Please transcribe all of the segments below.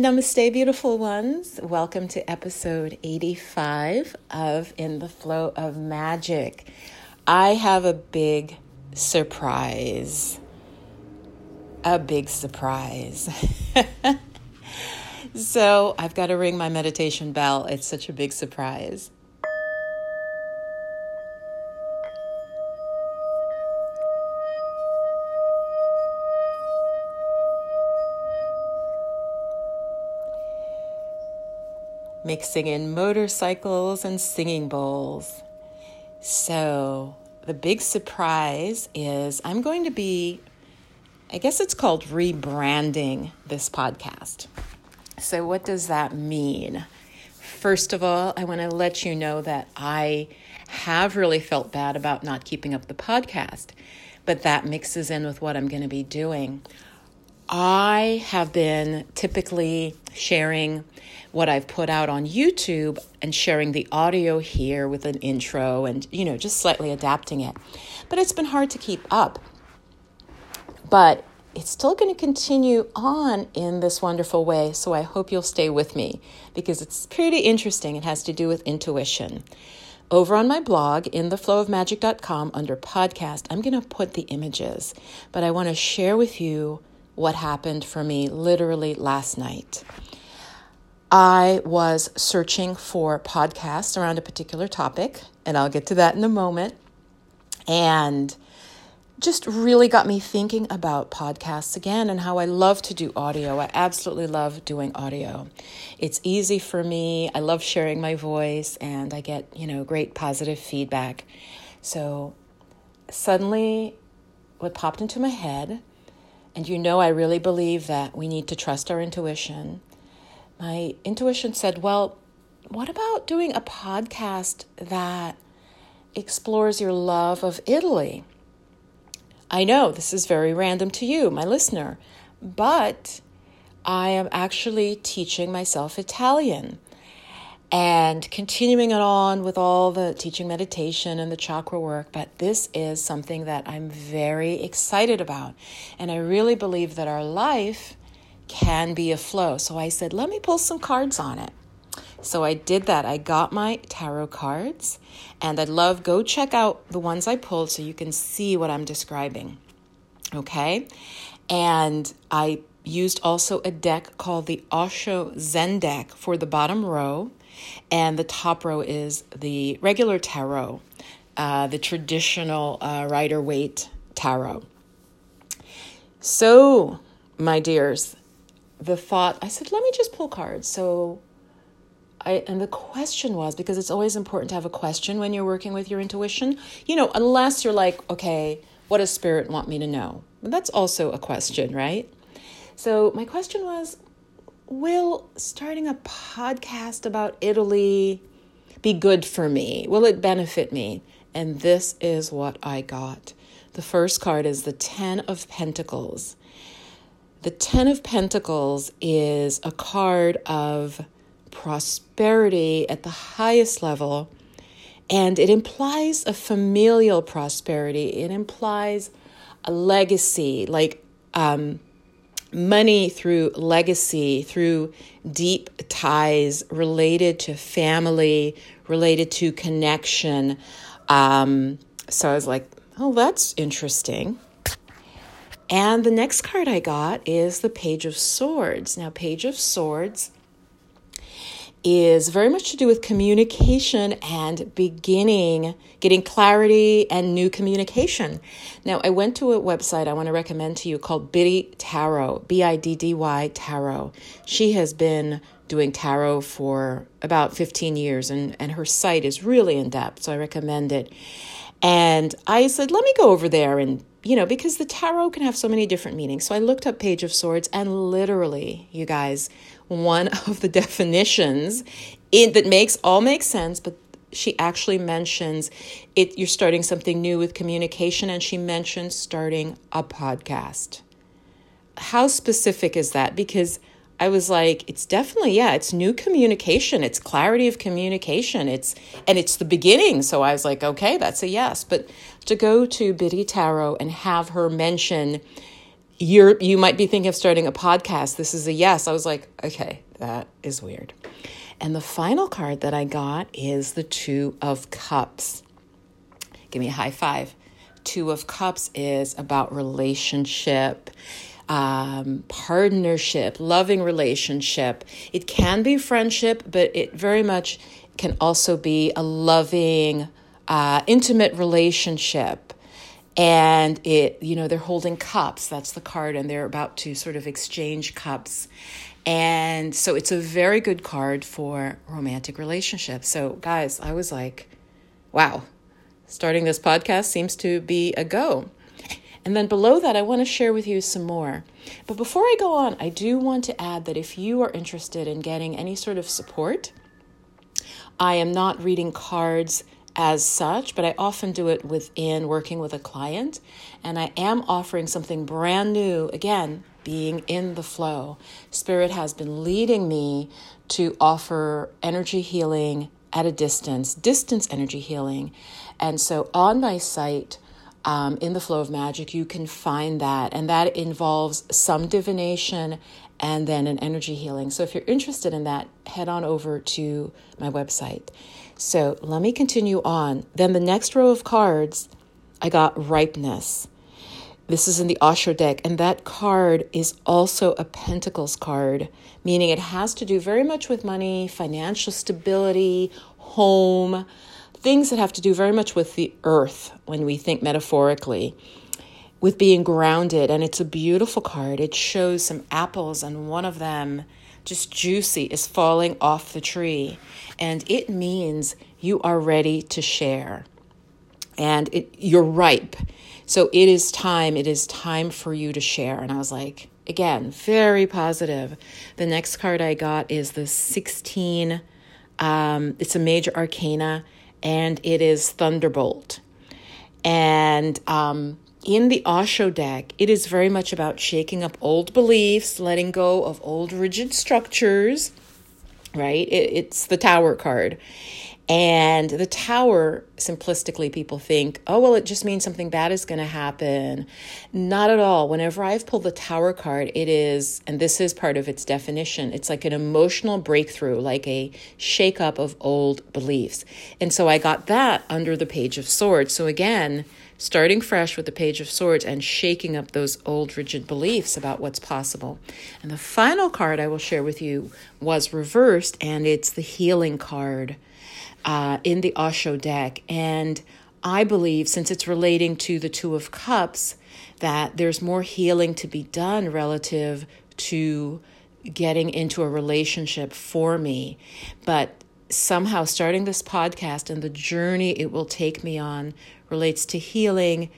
namaste, beautiful ones. Welcome to episode 85 of In the Flow of Magic. I have a big surprise. A big surprise. so I've got to ring my meditation bell. It's such a big surprise. Mixing in motorcycles and singing bowls. So, the big surprise is I'm going to be, I guess it's called rebranding this podcast. So, what does that mean? First of all, I want to let you know that I have really felt bad about not keeping up the podcast, but that mixes in with what I'm going to be doing. I have been typically sharing what I've put out on YouTube and sharing the audio here with an intro and, you know, just slightly adapting it. But it's been hard to keep up. But it's still going to continue on in this wonderful way. So I hope you'll stay with me because it's pretty interesting. It has to do with intuition. Over on my blog, in theflowofmagic.com, under podcast, I'm going to put the images, but I want to share with you what happened for me literally last night. I was searching for podcasts around a particular topic, and I'll get to that in a moment. And just really got me thinking about podcasts again and how I love to do audio. I absolutely love doing audio. It's easy for me. I love sharing my voice and I get, you know, great positive feedback. So suddenly what popped into my head and you know, I really believe that we need to trust our intuition. My intuition said, well, what about doing a podcast that explores your love of Italy? I know this is very random to you, my listener, but I am actually teaching myself Italian and continuing it on with all the teaching meditation and the chakra work. But this is something that I'm very excited about. And I really believe that our life can be a flow. So I said, let me pull some cards on it. So I did that. I got my tarot cards, and I'd love go check out the ones I pulled so you can see what I'm describing. Okay? And I used also a deck called the Osho Zen deck for the bottom row and the top row is the regular tarot, uh, the traditional uh, Rider Waite tarot. So, my dears, the thought I said, let me just pull cards. So, I, and the question was because it's always important to have a question when you're working with your intuition. You know, unless you're like, okay, what does spirit want me to know? That's also a question, right? So, my question was, will starting a podcast about Italy be good for me? Will it benefit me? And this is what I got. The first card is the Ten of Pentacles. The Ten of Pentacles is a card of prosperity at the highest level, and it implies a familial prosperity. It implies a legacy, like um, money through legacy, through deep ties related to family, related to connection. Um, so I was like, oh, that's interesting. And the next card I got is the Page of Swords. Now, Page of Swords is very much to do with communication and beginning, getting clarity and new communication. Now, I went to a website I want to recommend to you called Biddy Tarot, B I D D Y Tarot. She has been doing tarot for about 15 years, and, and her site is really in depth, so I recommend it. And I said, let me go over there and you know, because the tarot can have so many different meanings. So I looked up Page of Swords, and literally, you guys, one of the definitions in, that makes all makes sense, but she actually mentions it. You're starting something new with communication, and she mentions starting a podcast. How specific is that? Because I was like, it's definitely, yeah, it's new communication. It's clarity of communication. It's, and it's the beginning. So I was like, okay, that's a yes. But to go to Biddy Tarot and have her mention, you're you might be thinking of starting a podcast. This is a yes. I was like, okay, that is weird. And the final card that I got is the Two of Cups. Give me a high five. Two of Cups is about relationship, um, partnership, loving relationship. It can be friendship, but it very much can also be a loving, uh, intimate relationship. And it, you know, they're holding cups. That's the card, and they're about to sort of exchange cups. And so it's a very good card for romantic relationships. So, guys, I was like, wow, starting this podcast seems to be a go. And then below that, I want to share with you some more. But before I go on, I do want to add that if you are interested in getting any sort of support, I am not reading cards as such, but I often do it within working with a client. And I am offering something brand new, again, being in the flow. Spirit has been leading me to offer energy healing at a distance, distance energy healing. And so on my site, um, in the flow of magic, you can find that. And that involves some divination and then an energy healing. So if you're interested in that, head on over to my website. So let me continue on. Then the next row of cards, I got ripeness. This is in the Osho deck, and that card is also a Pentacles card, meaning it has to do very much with money, financial stability, home, things that have to do very much with the earth when we think metaphorically, with being grounded. And it's a beautiful card. It shows some apples, and one of them, just juicy, is falling off the tree. And it means you are ready to share. And it, you're ripe so it is time, it is time for you to share. And I was like, again, very positive. The next card I got is the 16, um, it's a major arcana, and it is Thunderbolt. And um, in the Osho deck, it is very much about shaking up old beliefs, letting go of old rigid structures, right? It, it's the Tower card. And the tower, simplistically, people think, oh, well, it just means something bad is going to happen. Not at all. Whenever I've pulled the tower card, it is, and this is part of its definition, it's like an emotional breakthrough, like a shakeup of old beliefs. And so I got that under the Page of Swords. So again, starting fresh with the Page of Swords and shaking up those old rigid beliefs about what's possible. And the final card I will share with you was reversed, and it's the healing card uh, in the Osho deck. And I believe, since it's relating to the Two of Cups, that there's more healing to be done relative to getting into a relationship for me. But somehow, starting this podcast and the journey it will take me on relates to healing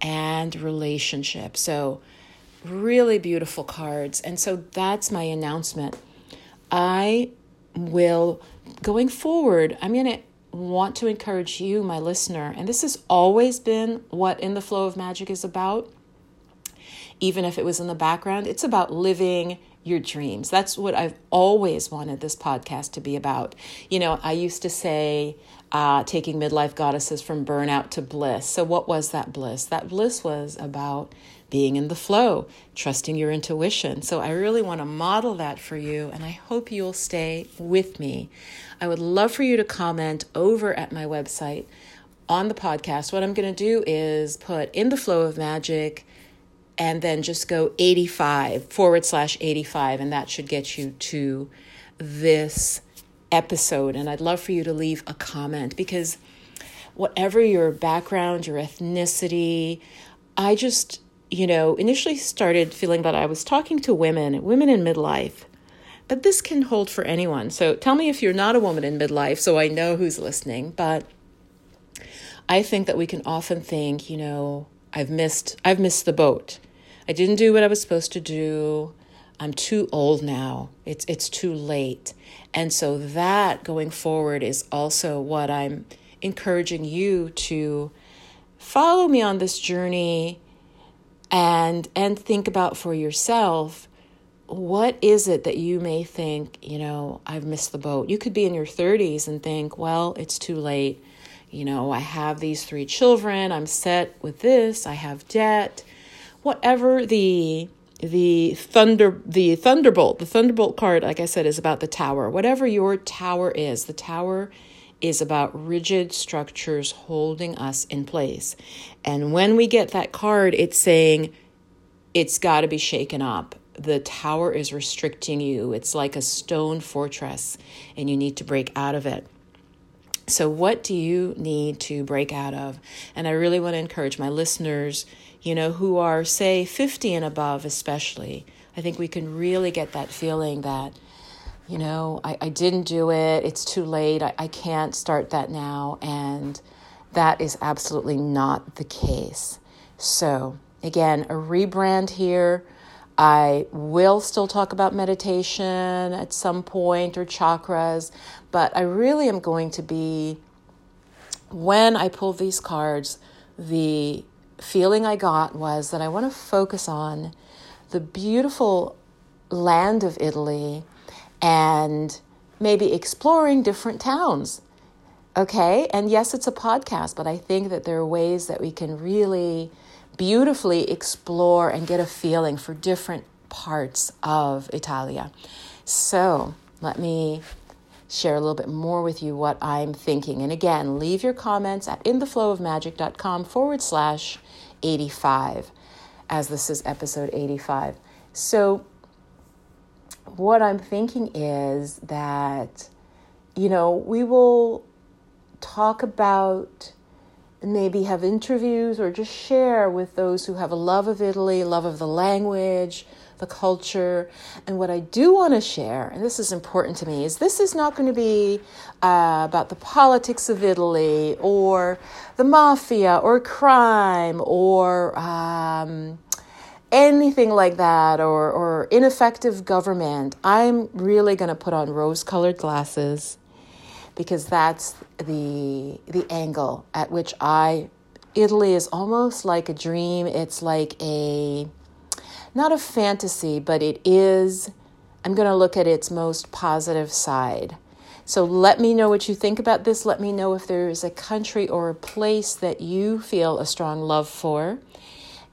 and relationship. So, really beautiful cards. And so, that's my announcement. I will going forward, I'm going to want to encourage you, my listener, and this has always been what In the Flow of Magic is about, even if it was in the background, it's about living your dreams. That's what I've always wanted this podcast to be about. You know, I used to say, uh, taking midlife goddesses from burnout to bliss. So, what was that bliss? That bliss was about being in the flow, trusting your intuition. So I really want to model that for you, and I hope you'll stay with me. I would love for you to comment over at my website on the podcast. What I'm going to do is put in the flow of magic and then just go 85 forward slash 85, and that should get you to this episode. And I'd love for you to leave a comment because whatever your background, your ethnicity, I just you know, initially started feeling that I was talking to women, women in midlife, but this can hold for anyone. So tell me if you're not a woman in midlife so I know who's listening. But I think that we can often think, you know, I've missed I've missed the boat. I didn't do what I was supposed to do. I'm too old now. It's it's too late. And so that going forward is also what I'm encouraging you to follow me on this journey and and think about for yourself what is it that you may think you know i've missed the boat you could be in your 30s and think well it's too late you know i have these three children i'm set with this i have debt whatever the the thunder the thunderbolt the thunderbolt card like i said is about the tower. Whatever your tower is the tower is about rigid structures holding us in place. And when we get that card it's saying it's got to be shaken up. The tower is restricting you. It's like a stone fortress and you need to break out of it so what do you need to break out of and i really want to encourage my listeners you know, who are, say, 50 and above, especially, I think we can really get that feeling that, you know, I, I didn't do it, it's too late, I, I can't start that now. And that is absolutely not the case. So, again, a rebrand here. I will still talk about meditation at some point or chakras, but I really am going to be, when I pull these cards, the feeling I got was that I want to focus on the beautiful land of Italy and maybe exploring different towns. Okay, and yes, it's a podcast, but I think that there are ways that we can really beautifully explore and get a feeling for different parts of Italia. So, let me share a little bit more with you what I'm thinking. And again, leave your comments at intheflowofmagic.com forward slash 85, as this is episode 85. So, what I'm thinking is that, you know, we will talk about maybe have interviews or just share with those who have a love of Italy, love of the language, the culture. And what I do want to share, and this is important to me, is this is not going to be uh, about the politics of Italy or the mafia or crime or. Um, anything like that or, or ineffective government, I'm really going to put on rose colored glasses because that's the, the angle at which I. Italy is almost like a dream. It's like a not a fantasy, but it is, I'm going to look at its most positive side. So let me know what you think about this. Let me know if there is a country or a place that you feel a strong love for.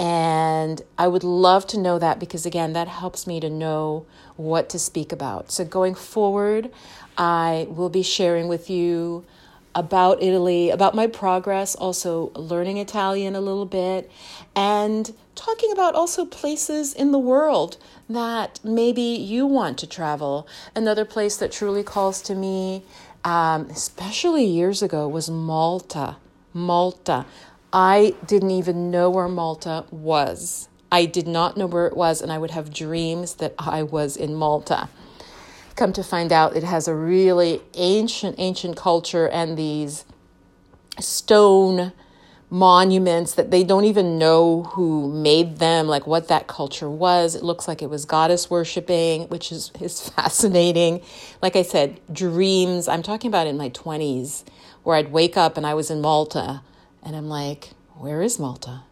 And I would love to know that because, again, that helps me to know what to speak about. So, going forward, I will be sharing with you about Italy, about my progress, also learning Italian a little bit, and talking about also places in the world that maybe you want to travel. Another place that truly calls to me, um, especially years ago, was Malta. Malta. I didn't even know where Malta was. I did not know where it was, and I would have dreams that I was in Malta come to find out it has a really ancient, ancient culture and these stone monuments that they don't even know who made them, like what that culture was. It looks like it was goddess worshiping, which is, is fascinating. Like I said, dreams. I'm talking about in my 20s where I'd wake up and I was in Malta and I'm like, where is Malta?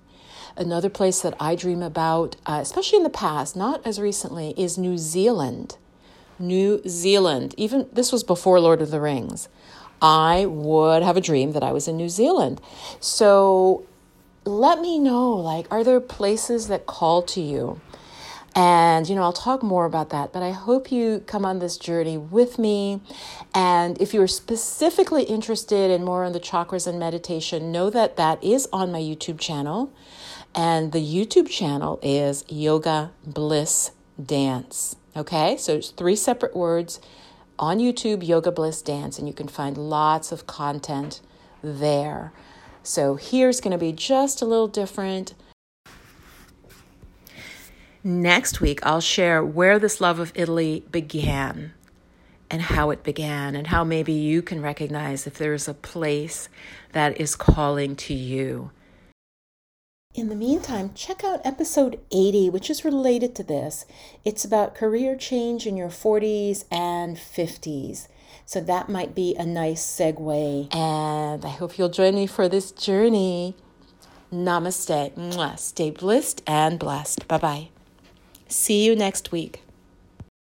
Another place that I dream about, uh, especially in the past, not as recently, is New Zealand. New Zealand. Even this was before Lord of the Rings. I would have a dream that I was in New Zealand. So let me know like are there places that call to you? And, you know, I'll talk more about that, but I hope you come on this journey with me. And if you're specifically interested in more on the chakras and meditation, know that that is on my YouTube channel. And the YouTube channel is Yoga Bliss Dance. Okay, so it's three separate words on YouTube, Yoga Bliss Dance, and you can find lots of content there. So here's going to be just a little different. Next week, I'll share where this love of Italy began and how it began, and how maybe you can recognize if there's a place that is calling to you. In the meantime, check out episode 80, which is related to this. It's about career change in your 40s and 50s. So that might be a nice segue. And I hope you'll join me for this journey. Namaste. Stay blissed and blessed. Bye bye. See you next week.